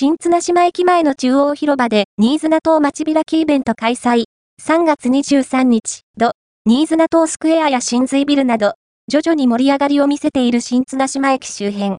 新綱島駅前の中央広場で新綱島町開きイベント開催。3月23日、土、新綱島スクエアや新髄ビルなど、徐々に盛り上がりを見せている新綱島駅周辺。